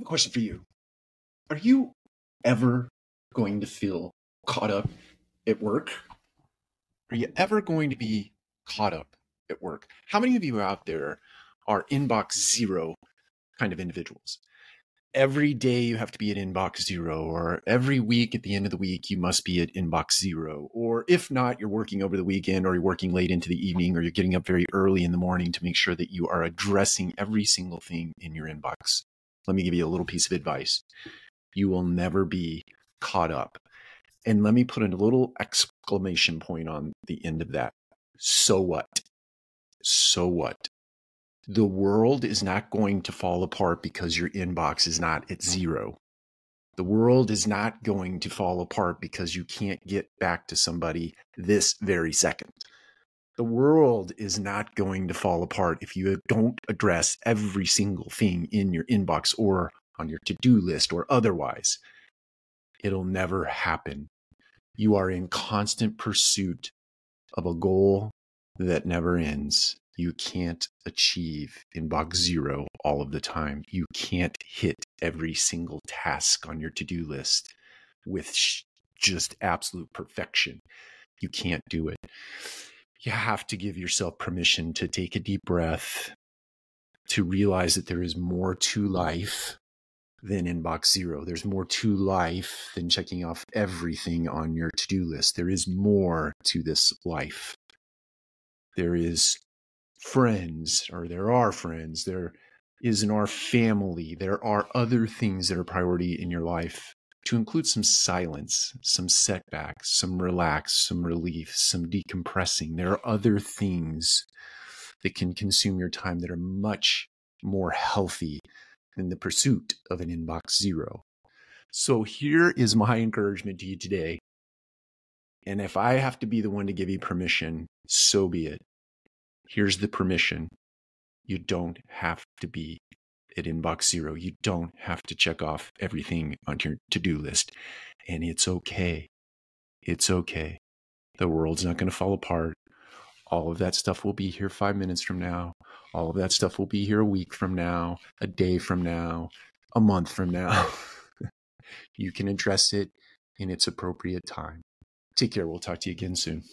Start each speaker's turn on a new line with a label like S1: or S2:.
S1: a question for you. Are you ever going to feel caught up at work? Are you ever going to be caught up at work? How many of you out there are inbox zero kind of individuals? Every day you have to be at inbox zero, or every week at the end of the week you must be at inbox zero. Or if not, you're working over the weekend, or you're working late into the evening, or you're getting up very early in the morning to make sure that you are addressing every single thing in your inbox. Let me give you a little piece of advice. You will never be caught up. And let me put a little exclamation point on the end of that. So what? So what? The world is not going to fall apart because your inbox is not at zero. The world is not going to fall apart because you can't get back to somebody this very second. The world is not going to fall apart if you don't address every single thing in your inbox or on your to do list or otherwise. It'll never happen. You are in constant pursuit of a goal that never ends you can't achieve inbox zero all of the time. You can't hit every single task on your to do list with just absolute perfection. You can't do it. You have to give yourself permission to take a deep breath, to realize that there is more to life than inbox zero. There's more to life than checking off everything on your to do list. There is more to this life. There is friends or there are friends there is in our family there are other things that are priority in your life to include some silence some setbacks some relax some relief some decompressing. There are other things that can consume your time that are much more healthy than the pursuit of an inbox zero. So here is my encouragement to you today. And if i have to be the one to give you permission so be it. Here's the permission. You don't have to be at inbox zero. You don't have to check off everything on your to do list. And it's okay. It's okay. The world's not going to fall apart. All of that stuff will be here five minutes from now. All of that stuff will be here a week from now, a day from now, a month from now. you can address it in its appropriate time. Take care. We'll talk to you again soon.